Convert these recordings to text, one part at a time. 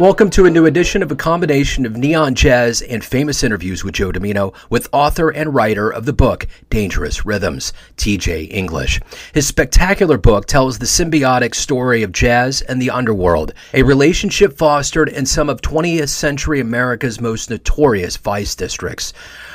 Welcome to a new edition of a combination of neon jazz and famous interviews with Joe Dimino, with author and writer of the book Dangerous Rhythms, TJ English. His spectacular book tells the symbiotic story of jazz and the underworld, a relationship fostered in some of 20th century America's most notorious vice districts.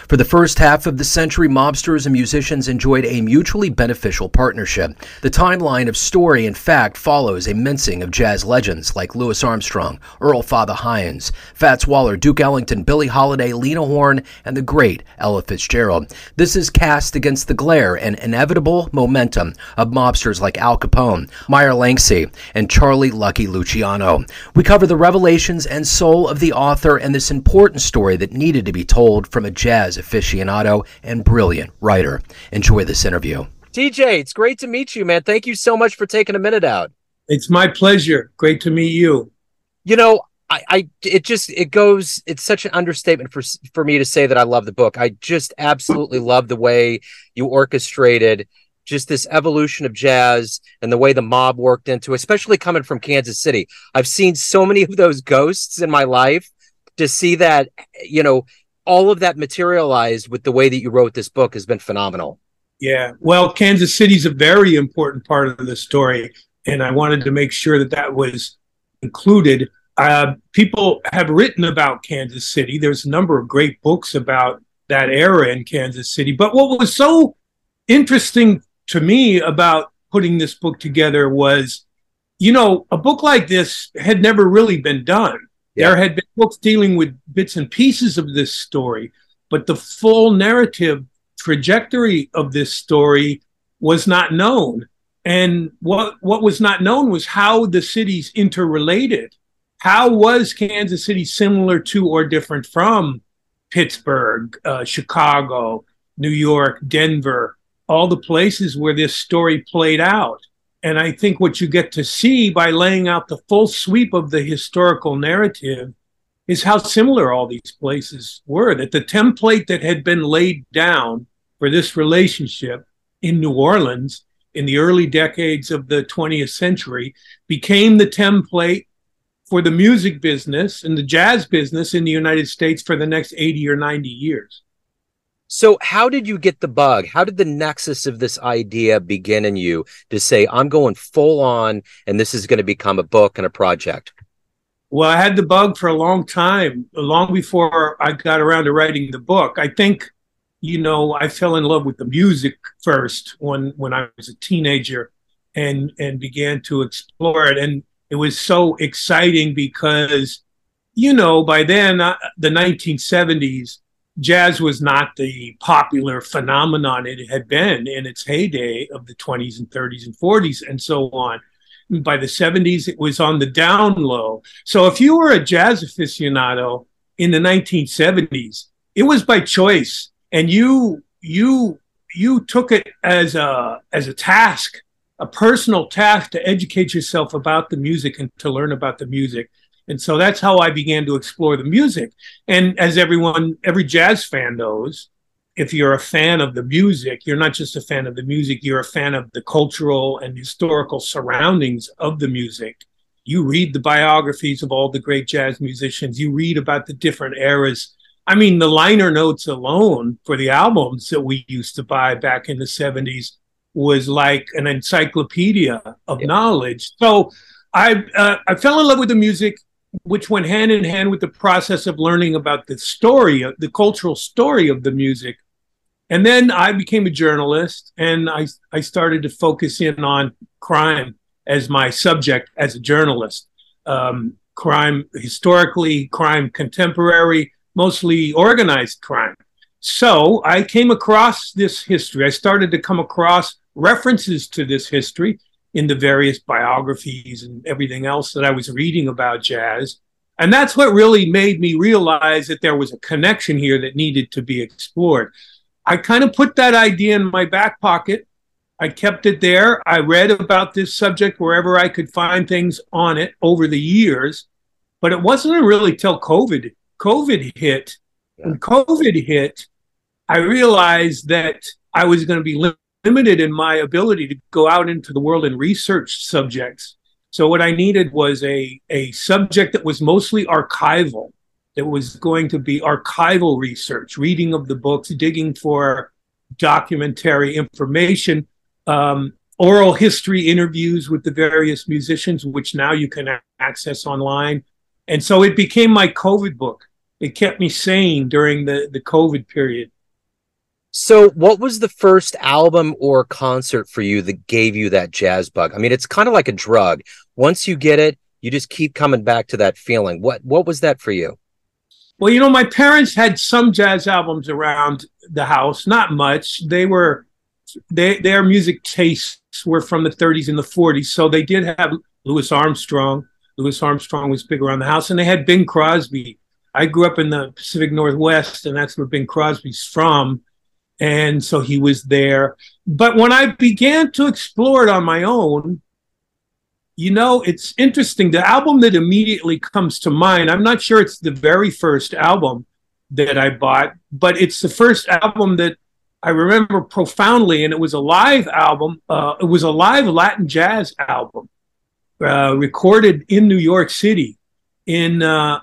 For the first half of the century, mobsters and musicians enjoyed a mutually beneficial partnership. The timeline of story and fact follows a mincing of jazz legends like Louis Armstrong, Earl Fatha Hines, Fats Waller, Duke Ellington, Billie Holiday, Lena Horne, and the great Ella Fitzgerald. This is cast against the glare and inevitable momentum of mobsters like Al Capone, Meyer Lansky, and Charlie Lucky Luciano. We cover the revelations and soul of the author and this important story that needed to be told from a jazz jazz aficionado and brilliant writer. Enjoy this interview. TJ, it's great to meet you, man. Thank you so much for taking a minute out. It's my pleasure. Great to meet you. You know, I, I it just it goes it's such an understatement for for me to say that I love the book. I just absolutely love the way you orchestrated just this evolution of jazz and the way the mob worked into especially coming from Kansas City. I've seen so many of those ghosts in my life to see that you know all of that materialized with the way that you wrote this book has been phenomenal. Yeah. Well, Kansas City's a very important part of the story. And I wanted to make sure that that was included. Uh, people have written about Kansas City. There's a number of great books about that era in Kansas City. But what was so interesting to me about putting this book together was, you know, a book like this had never really been done. There had been books dealing with bits and pieces of this story, but the full narrative trajectory of this story was not known. And what what was not known was how the cities interrelated. How was Kansas City similar to or different from Pittsburgh, uh, Chicago, New York, Denver, all the places where this story played out? And I think what you get to see by laying out the full sweep of the historical narrative is how similar all these places were. That the template that had been laid down for this relationship in New Orleans in the early decades of the 20th century became the template for the music business and the jazz business in the United States for the next 80 or 90 years. So, how did you get the bug? How did the nexus of this idea begin in you to say, I'm going full on and this is going to become a book and a project? Well, I had the bug for a long time, long before I got around to writing the book. I think, you know, I fell in love with the music first when when I was a teenager and and began to explore it and it was so exciting because you know, by then uh, the 1970s jazz was not the popular phenomenon it had been in its heyday of the 20s and 30s and 40s and so on. By the 70s, it was on the down low. So if you were a jazz aficionado in the 1970s, it was by choice, and you you you took it as a as a task, a personal task to educate yourself about the music and to learn about the music. And so that's how I began to explore the music. And as everyone, every jazz fan knows, if you're a fan of the music, you're not just a fan of the music, you're a fan of the cultural and historical surroundings of the music. You read the biographies of all the great jazz musicians, you read about the different eras. I mean, the liner notes alone for the albums that we used to buy back in the 70s was like an encyclopedia of yeah. knowledge. So I uh, I fell in love with the music which went hand in hand with the process of learning about the story, the cultural story of the music. And then I became a journalist and I, I started to focus in on crime as my subject as a journalist. Um, crime historically, crime contemporary, mostly organized crime. So I came across this history. I started to come across references to this history in the various biographies and everything else that I was reading about jazz. And that's what really made me realize that there was a connection here that needed to be explored. I kind of put that idea in my back pocket. I kept it there. I read about this subject wherever I could find things on it over the years. But it wasn't really till COVID. COVID hit. Yeah. When COVID hit, I realized that I was going to be limited in my ability to go out into the world and research subjects. So what I needed was a a subject that was mostly archival, that was going to be archival research, reading of the books, digging for documentary information, um, oral history interviews with the various musicians, which now you can access online. And so it became my COVID book. It kept me sane during the, the COVID period. So, what was the first album or concert for you that gave you that jazz bug? I mean, it's kind of like a drug. Once you get it, you just keep coming back to that feeling. What what was that for you? Well, you know, my parents had some jazz albums around the house, not much. They were they, their music tastes were from the 30s and the 40s, so they did have Louis Armstrong. Louis Armstrong was big around the house, and they had Bing Crosby. I grew up in the Pacific Northwest, and that's where Bing Crosby's from, and so he was there. But when I began to explore it on my own, you know, it's interesting. The album that immediately comes to mind, I'm not sure it's the very first album that I bought, but it's the first album that I remember profoundly, and it was a live album. Uh, it was a live Latin jazz album uh, recorded in New York City in uh,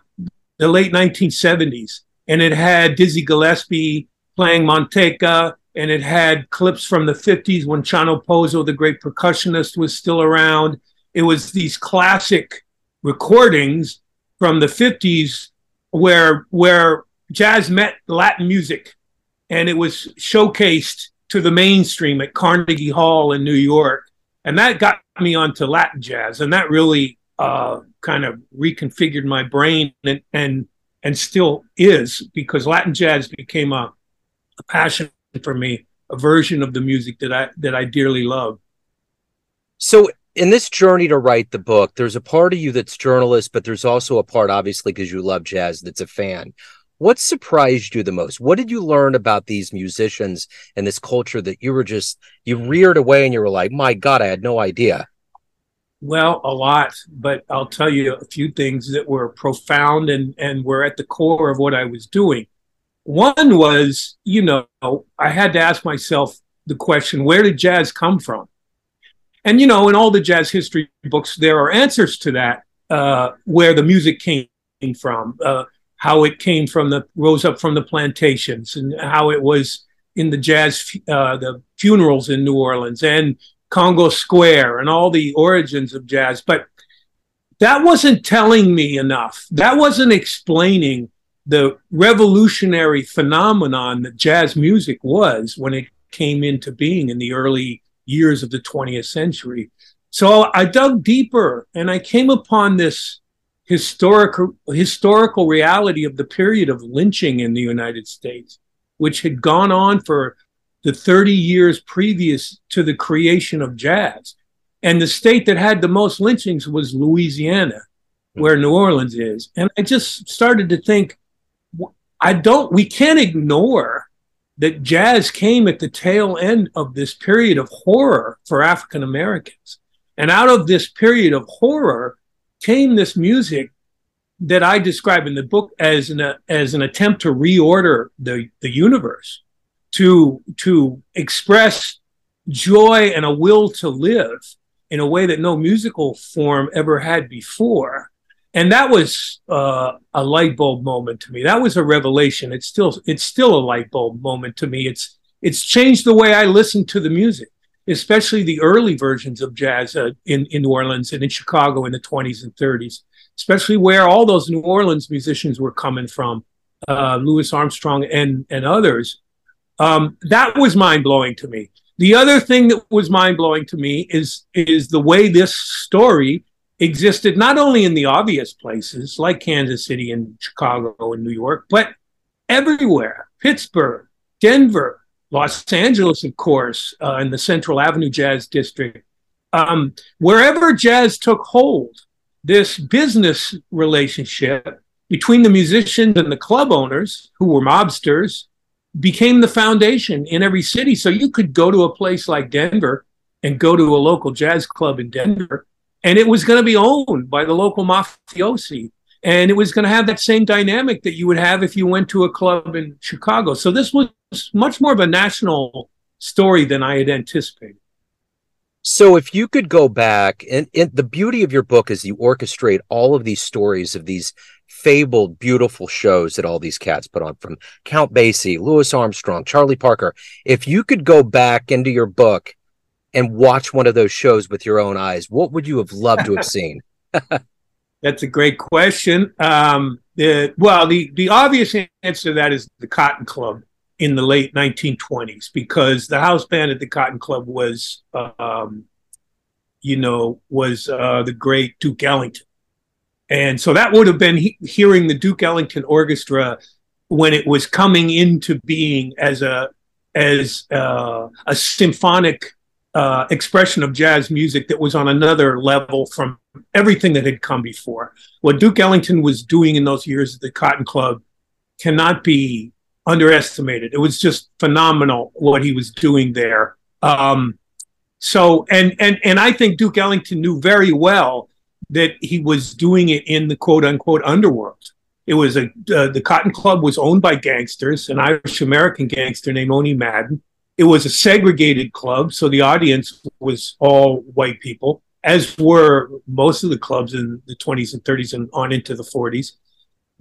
the late 1970s. And it had Dizzy Gillespie playing Manteca, and it had clips from the 50s when Chano Pozo, the great percussionist, was still around. It was these classic recordings from the 50s where where jazz met Latin music and it was showcased to the mainstream at Carnegie Hall in New York. And that got me onto Latin jazz, and that really uh, kind of reconfigured my brain and and and still is because Latin jazz became a, a passion for me, a version of the music that I that I dearly love. So in this journey to write the book, there's a part of you that's journalist, but there's also a part, obviously, because you love jazz, that's a fan. What surprised you the most? What did you learn about these musicians and this culture that you were just you reared away and you were like, my God, I had no idea. Well, a lot, but I'll tell you a few things that were profound and, and were at the core of what I was doing. One was, you know, I had to ask myself the question, where did jazz come from? And, you know, in all the jazz history books, there are answers to that, uh, where the music came from. Uh, how it came from the rose up from the plantations and how it was in the jazz uh, the funerals in New Orleans and Congo Square and all the origins of jazz but that wasn't telling me enough that wasn't explaining the revolutionary phenomenon that jazz music was when it came into being in the early years of the 20th century so I dug deeper and I came upon this historical historical reality of the period of lynching in the United States, which had gone on for the 30 years previous to the creation of jazz. And the state that had the most lynchings was Louisiana, where New Orleans is. And I just started to think, I don't, we can't ignore that jazz came at the tail end of this period of horror for African Americans. And out of this period of horror, came this music that I describe in the book as an as an attempt to reorder the the universe, to to express joy and a will to live in a way that no musical form ever had before. And that was uh, a light bulb moment to me. That was a revelation. It's still it's still a light bulb moment to me. It's it's changed the way I listen to the music especially the early versions of jazz uh, in, in New Orleans and in Chicago in the 20s and 30s, especially where all those New Orleans musicians were coming from, uh, Louis Armstrong and, and others. Um, that was mind blowing to me. The other thing that was mind blowing to me is, is the way this story existed not only in the obvious places like Kansas City and Chicago and New York, but everywhere Pittsburgh, Denver, Los Angeles, of course, uh, in the Central Avenue Jazz District. Um, wherever jazz took hold, this business relationship between the musicians and the club owners, who were mobsters, became the foundation in every city. So you could go to a place like Denver and go to a local jazz club in Denver, and it was going to be owned by the local mafiosi. And it was going to have that same dynamic that you would have if you went to a club in Chicago. So this was much more of a national story than I had anticipated. So if you could go back and, and, the beauty of your book is you orchestrate all of these stories of these fabled, beautiful shows that all these cats put on from Count Basie, Louis Armstrong, Charlie Parker. If you could go back into your book and watch one of those shows with your own eyes, what would you have loved to have seen? That's a great question. Um, the, well, the, the obvious answer to that is the Cotton Club in the late 1920s because the house band at the Cotton Club was, um, you know, was uh, the great Duke Ellington. And so that would have been he- hearing the Duke Ellington Orchestra when it was coming into being as a as uh, a symphonic uh, expression of jazz music that was on another level from everything that had come before. What Duke Ellington was doing in those years at the Cotton Club cannot be underestimated. It was just phenomenal what he was doing there. Um, so, and and and I think Duke Ellington knew very well that he was doing it in the quote unquote underworld. It was a uh, the Cotton Club was owned by gangsters, an Irish American gangster named Owney Madden. It was a segregated club, so the audience was all white people, as were most of the clubs in the 20s and 30s and on into the 40s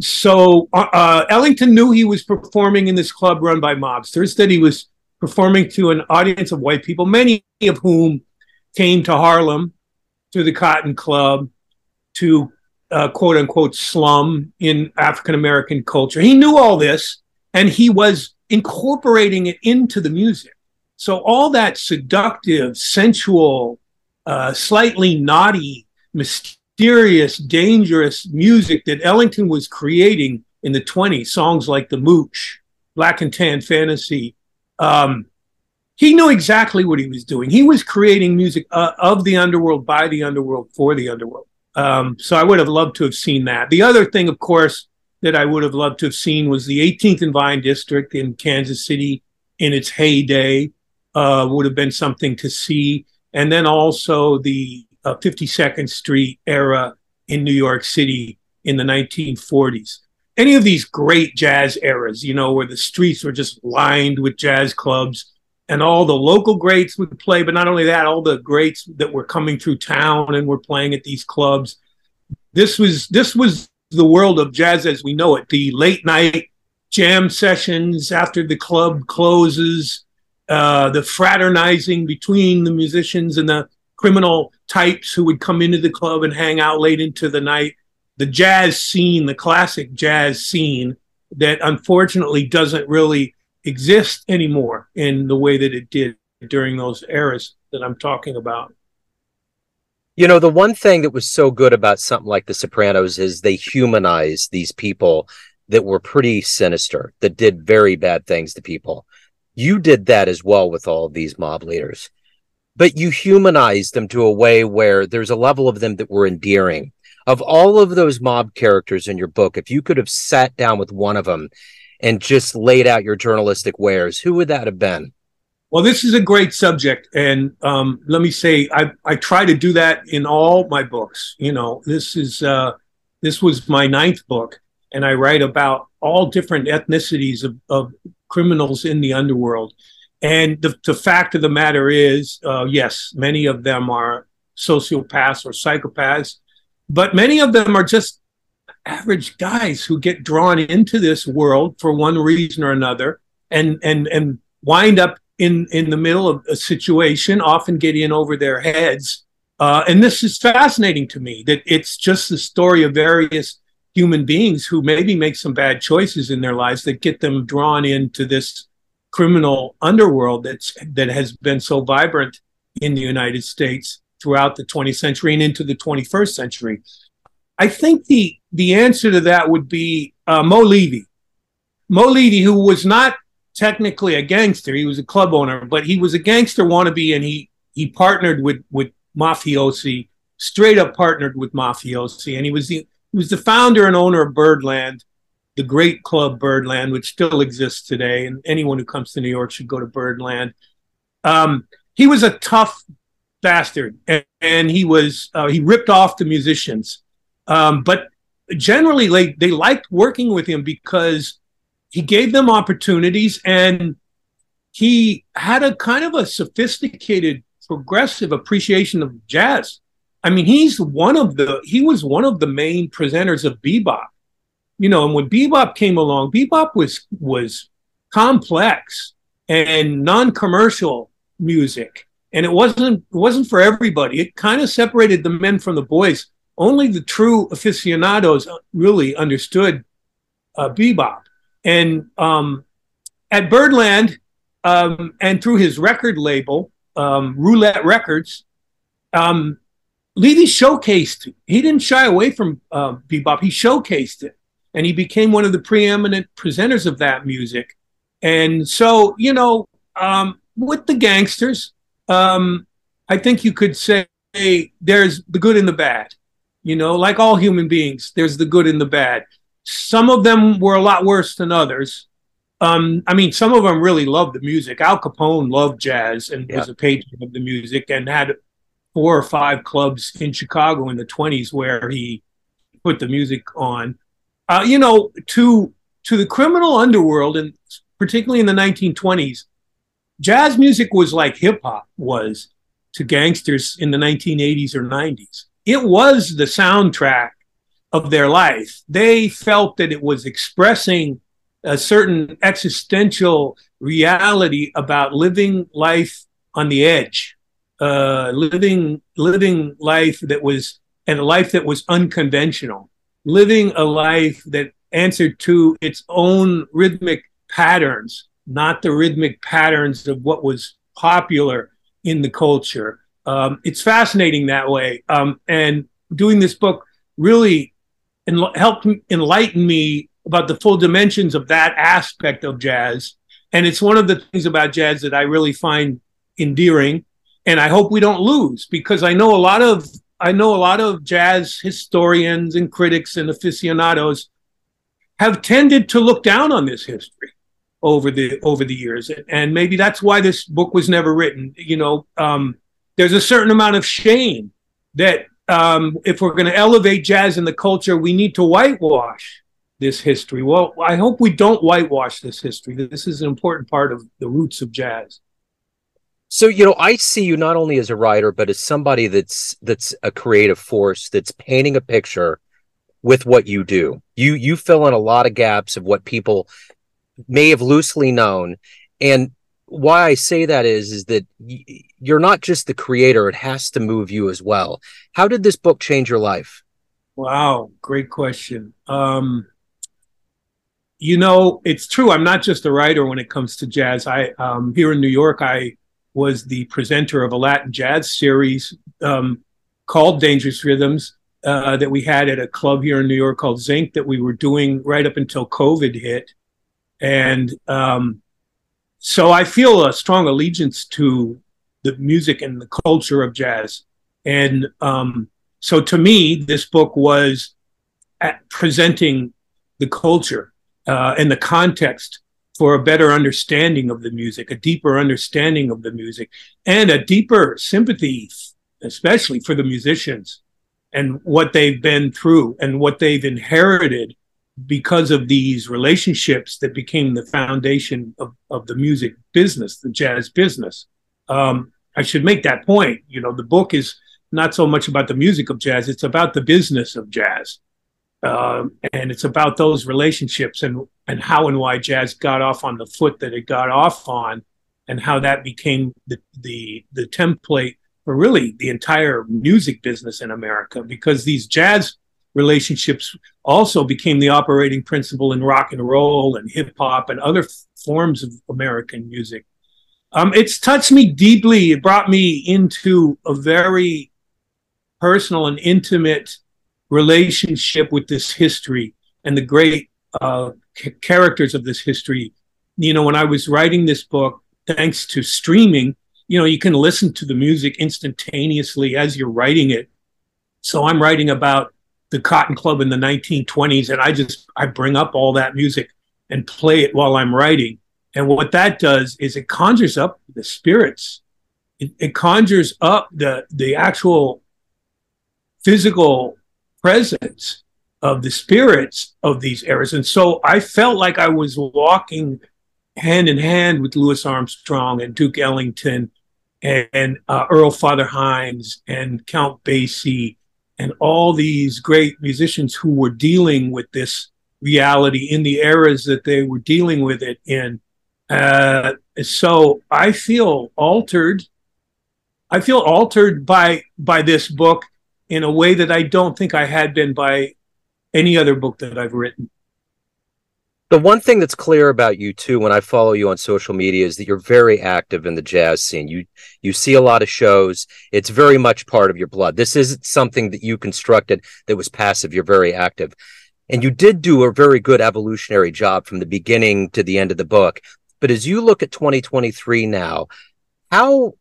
so uh, uh, Ellington knew he was performing in this club run by mobsters, that he was performing to an audience of white people, many of whom came to Harlem, to the Cotton Club, to uh, quote unquote slum in African American culture. He knew all this and he was incorporating it into the music. So all that seductive, sensual, uh, slightly naughty, mysterious, dangerous music that Ellington was creating in the 20s, songs like The Mooch, Black and Tan Fantasy. Um, he knew exactly what he was doing. He was creating music uh, of the underworld, by the underworld, for the underworld. Um, so I would have loved to have seen that. The other thing, of course, that I would have loved to have seen was the 18th and Vine District in Kansas City in its heyday. Uh, would have been something to see. And then also the uh, 52nd Street era in New York City in the 1940s. Any of these great jazz eras, you know, where the streets were just lined with jazz clubs and all the local greats would play, but not only that, all the greats that were coming through town and were playing at these clubs. This was this was the world of jazz as we know it. The late night jam sessions after the club closes, uh, the fraternizing between the musicians and the criminal types who would come into the club and hang out late into the night. The jazz scene, the classic jazz scene that unfortunately doesn't really exist anymore in the way that it did during those eras that I'm talking about. You know, the one thing that was so good about something like The Sopranos is they humanized these people that were pretty sinister, that did very bad things to people. You did that as well with all of these mob leaders but you humanized them to a way where there's a level of them that were endearing. Of all of those mob characters in your book, if you could have sat down with one of them and just laid out your journalistic wares, who would that have been? Well, this is a great subject, and um, let me say, I, I try to do that in all my books. You know, this is uh, this was my ninth book, and I write about all different ethnicities of, of criminals in the underworld. And the, the fact of the matter is, uh, yes, many of them are sociopaths or psychopaths, but many of them are just average guys who get drawn into this world for one reason or another and and and wind up in in the middle of a situation often get in over their heads uh, and this is fascinating to me that it's just the story of various human beings who maybe make some bad choices in their lives that get them drawn into this criminal underworld that's that has been so vibrant in the United States throughout the 20th century and into the 21st century. I think the the answer to that would be uh, Mo Levy. Mo Levy, who was not technically a gangster, he was a club owner, but he was a gangster wannabe, and he he partnered with with mafiosi, straight up partnered with mafiosi, and he was the he was the founder and owner of Birdland, the great club Birdland, which still exists today, and anyone who comes to New York should go to Birdland. Um, he was a tough bastard, and, and he was uh, he ripped off the musicians, um, but generally, like they liked working with him because he gave them opportunities and he had a kind of a sophisticated progressive appreciation of jazz. I mean, he's one of the he was one of the main presenters of bebop. You know, and when bebop came along, bebop was was complex and non-commercial music, and it wasn't it wasn't for everybody. It kind of separated the men from the boys. Only the true aficionados really understood uh, bebop. And um, at Birdland, um, and through his record label, um, Roulette Records, um, Levy showcased. He didn't shy away from uh, bebop. He showcased it, and he became one of the preeminent presenters of that music. And so, you know, um, with the gangsters, um, I think you could say there's the good and the bad. You know, like all human beings, there's the good and the bad. Some of them were a lot worse than others. Um, I mean, some of them really loved the music. Al Capone loved jazz and yeah. was a patron of the music and had four or five clubs in Chicago in the 20s where he put the music on. Uh, you know, to to the criminal underworld and particularly in the 1920s, jazz music was like hip hop was to gangsters in the 1980s or 90s. It was the soundtrack of their life. They felt that it was expressing a certain existential reality about living life on the edge, uh, living living life that was and a life that was unconventional, living a life that answered to its own rhythmic patterns, not the rhythmic patterns of what was popular in the culture. Um, it's fascinating that way, um, and doing this book really en- helped enlighten me about the full dimensions of that aspect of jazz. And it's one of the things about jazz that I really find endearing. And I hope we don't lose because I know a lot of I know a lot of jazz historians and critics and aficionados have tended to look down on this history over the over the years, and maybe that's why this book was never written. You know, um, there's a certain amount of shame that um, if we're going to elevate jazz in the culture, we need to whitewash this history. Well, I hope we don't whitewash this history. This is an important part of the roots of jazz. So, you know, I see you not only as a writer, but as somebody that's that's a creative force that's painting a picture with what you do. You you fill in a lot of gaps of what people may have loosely known. And why I say that is is that you're not just the creator, it has to move you as well. How did this book change your life? Wow, great question. Um you know, it's true. I'm not just a writer when it comes to jazz. I um, here in New York, I was the presenter of a Latin jazz series um, called Dangerous Rhythms uh, that we had at a club here in New York called Zinc that we were doing right up until COVID hit, and um, so I feel a strong allegiance to the music and the culture of jazz. And um, so to me, this book was presenting the culture uh, and the context for a better understanding of the music, a deeper understanding of the music, and a deeper sympathy, especially for the musicians and what they've been through and what they've inherited because of these relationships that became the foundation of, of the music business, the jazz business. Um, I should make that point. You know, the book is not so much about the music of jazz, it's about the business of jazz. Um, and it's about those relationships and and how and why jazz got off on the foot that it got off on, and how that became the the the template for really the entire music business in America. Because these jazz relationships also became the operating principle in rock and roll and hip hop and other forms of American music. Um, it's touched me deeply. It brought me into a very personal and intimate relationship with this history and the great uh, c- characters of this history. You know, when I was writing this book, thanks to streaming, you know, you can listen to the music instantaneously as you're writing it. So I'm writing about the Cotton Club in the 1920s, and I just I bring up all that music and play it while I'm writing. And what that does is it conjures up the spirits. It, it conjures up the the actual physical presence of the spirits of these eras. And so I felt like I was walking hand in hand with Louis Armstrong and Duke Ellington and, and uh, Earl Fatha Hines and Count Basie and all these great musicians who were dealing with this reality in the eras that they were dealing with it in. Uh, so I feel altered. I feel altered by by this book in a way that I don't think I had been by any other book that I've written. The one thing that's clear about you too, when I follow you on social media, is that you're very active in the jazz scene. You you see a lot of shows. It's very much part of your blood. This isn't something that you constructed that was passive. You're very active, and you did do a very good evolutionary job from the beginning to the end of the book. But as you look at 2023 now, how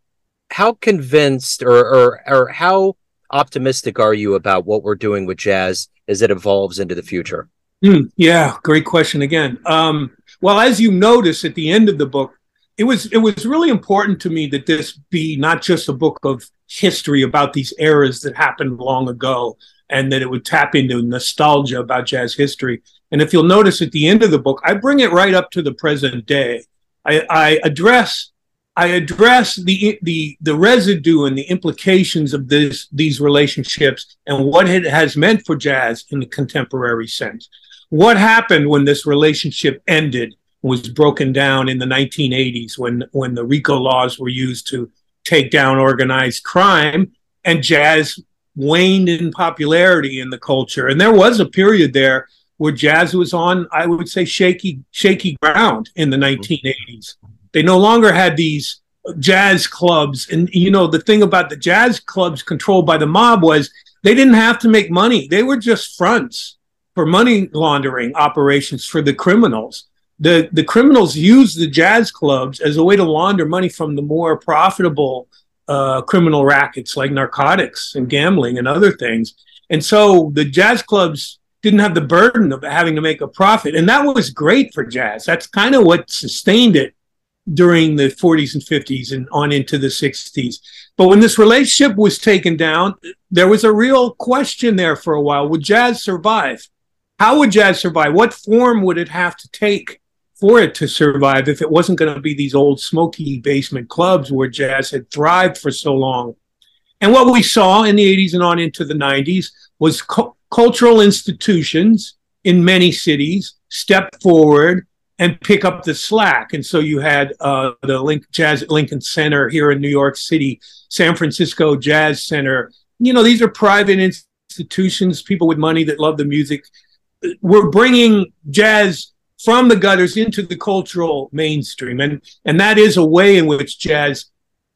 how convinced or or, or how optimistic are you about what we're doing with jazz as it evolves into the future? Mm, yeah, great question again. Um, well, as you notice at the end of the book, it was it was really important to me that this be not just a book of history about these eras that happened long ago, and that it would tap into nostalgia about jazz history. And if you'll notice at the end of the book, I bring it right up to the present day. I, I address I address the the the residue and the implications of this these relationships and what it has meant for jazz in the contemporary sense. What happened when this relationship ended was broken down in the 1980s when when the RICO laws were used to take down organized crime and jazz waned in popularity in the culture. And there was a period there where jazz was on, I would say, shaky shaky ground in the 1980s. They no longer had these jazz clubs. And, you know, the thing about the jazz clubs controlled by the mob was they didn't have to make money, they were just fronts for money laundering operations for the criminals. The, the criminals use the jazz clubs as a way to launder money from the more profitable uh, criminal rackets like narcotics and gambling and other things. And so the jazz clubs didn't have the burden of having to make a profit. And that was great for jazz. That's kind of what sustained it during the 40s and 50s and on into the 60s. But when this relationship was taken down, there was a real question there for a while. Would jazz survive? How would jazz survive? What form would it have to take for it to survive if it wasn't going to be these old smoky basement clubs where jazz had thrived for so long? And what we saw in the 80s and on into the 90s was cu- cultural institutions in many cities step forward and pick up the slack. And so you had uh, the Link Jazz Lincoln Center here in New York City, San Francisco Jazz Center. You know, these are private institutions, people with money that love the music. We're bringing jazz from the gutters into the cultural mainstream, and and that is a way in which jazz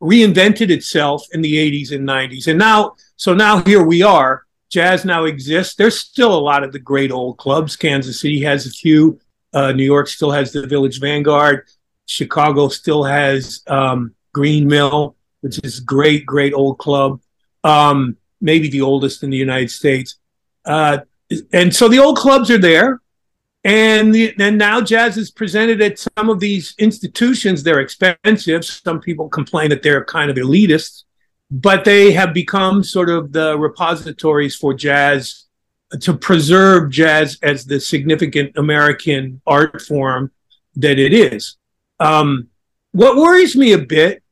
reinvented itself in the 80s and 90s. And now, so now here we are. Jazz now exists. There's still a lot of the great old clubs. Kansas City has a few. Uh, New York still has the Village Vanguard. Chicago still has um, Green Mill, which is great, great old club. Um, maybe the oldest in the United States. Uh, and so the old clubs are there. And, the, and now jazz is presented at some of these institutions. They're expensive. Some people complain that they're kind of elitist, but they have become sort of the repositories for jazz to preserve jazz as the significant American art form that it is. Um, what worries me a bit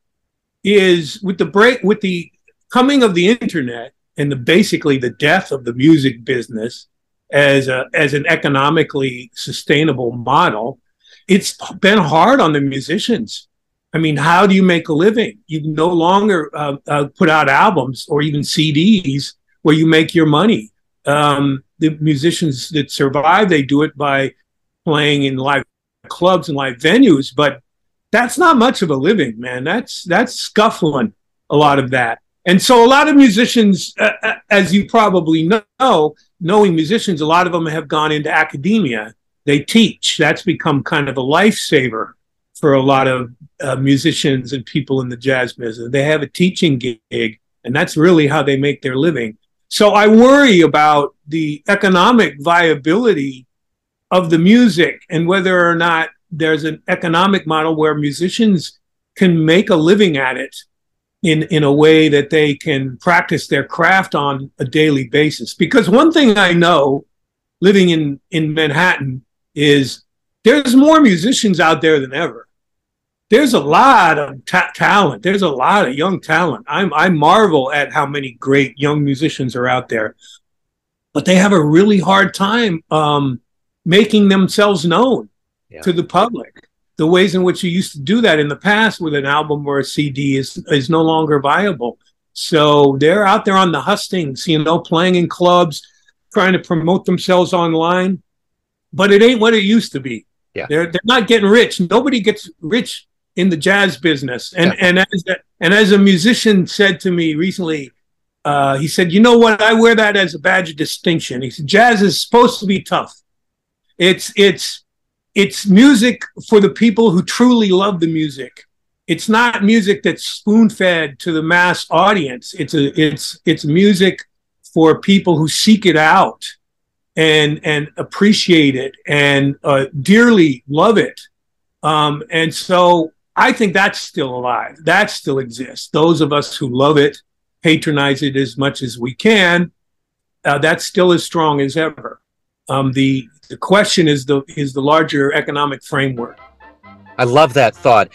is with the break, with the coming of the internet and the basically the death of the music business as a as an economically sustainable model. It's been hard on the musicians. I mean, how do you make a living? You no longer uh, uh, put out albums or even CDs where you make your money um, the musicians that survive, they do it by playing in live clubs and live venues, but that's not much of a living, man. That's that's scuffling a lot of that. And so a lot of musicians, uh, uh as you probably know, knowing musicians, a lot of them have gone into academia. They teach. That's become kind of a lifesaver for a lot of uh, musicians and people in the jazz business. They have a teaching gig, and that's really how they make their living. So I worry about the economic viability of the music and whether or not there's an economic model where musicians can make a living at it in, in a way that they can practice their craft on a daily basis. Because one thing I know living in, in Manhattan is there's more musicians out there than ever. there's a lot of ta- talent. There's a lot of young talent. I'm I marvel at how many great young musicians are out there, but they have a really hard time um, making themselves known yeah. to the public. The ways in which you used to do that in the past with an album or a CD is is no longer viable. So they're out there on the hustings, you know, playing in clubs, trying to promote themselves online, but it ain't what it used to be. Yeah. They're they're not getting rich. Nobody gets rich in the jazz business. And yeah. and as a, and as a musician said to me recently, uh, he said, "You know what? I wear that as a badge of distinction." He said, "Jazz is supposed to be tough. It's it's it's music for the people who truly love the music. It's not music that's spoon fed to the mass audience. It's a it's it's music for people who seek it out." and and appreciate it and uh, dearly love it. Um, and so I think that's still alive. That still exists. Those of us who love it, patronize it as much as we can, uh, that's still as strong as ever. Um, the the question is the is the larger economic framework. I love that thought.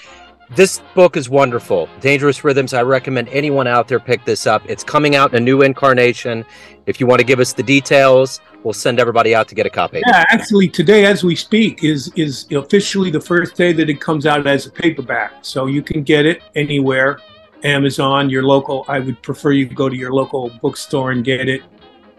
This book is wonderful. Dangerous Rhythms. I recommend anyone out there pick this up. It's coming out in a new incarnation. If you want to give us the details, we'll send everybody out to get a copy. Yeah, actually, today as we speak is is officially the first day that it comes out as a paperback. So you can get it anywhere, Amazon, your local. I would prefer you go to your local bookstore and get it.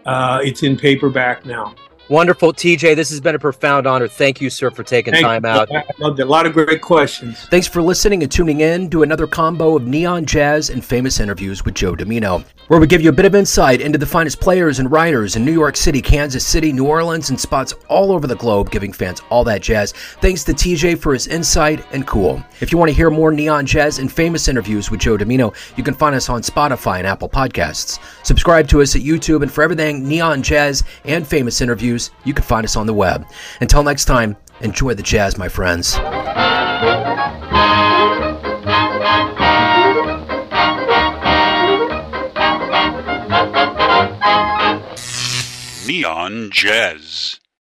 Uh, it's in paperback now. Wonderful, TJ. This has been a profound honor. Thank you, sir, for taking Thank time you. out. I loved it. A lot of great questions. Thanks for listening and tuning in to another combo of neon jazz and famous interviews with Joe Dimino, where we give you a bit of insight into the finest players and writers in New York City, Kansas City, New Orleans, and spots all over the globe, giving fans all that jazz. Thanks to TJ for his insight and cool. If you want to hear more neon jazz and famous interviews with Joe Dimino, you can find us on Spotify and Apple Podcasts. Subscribe to us at YouTube, and for everything neon jazz and famous interviews you can find us on the web. Until next time, enjoy the jazz, my friends. Neon Jazz.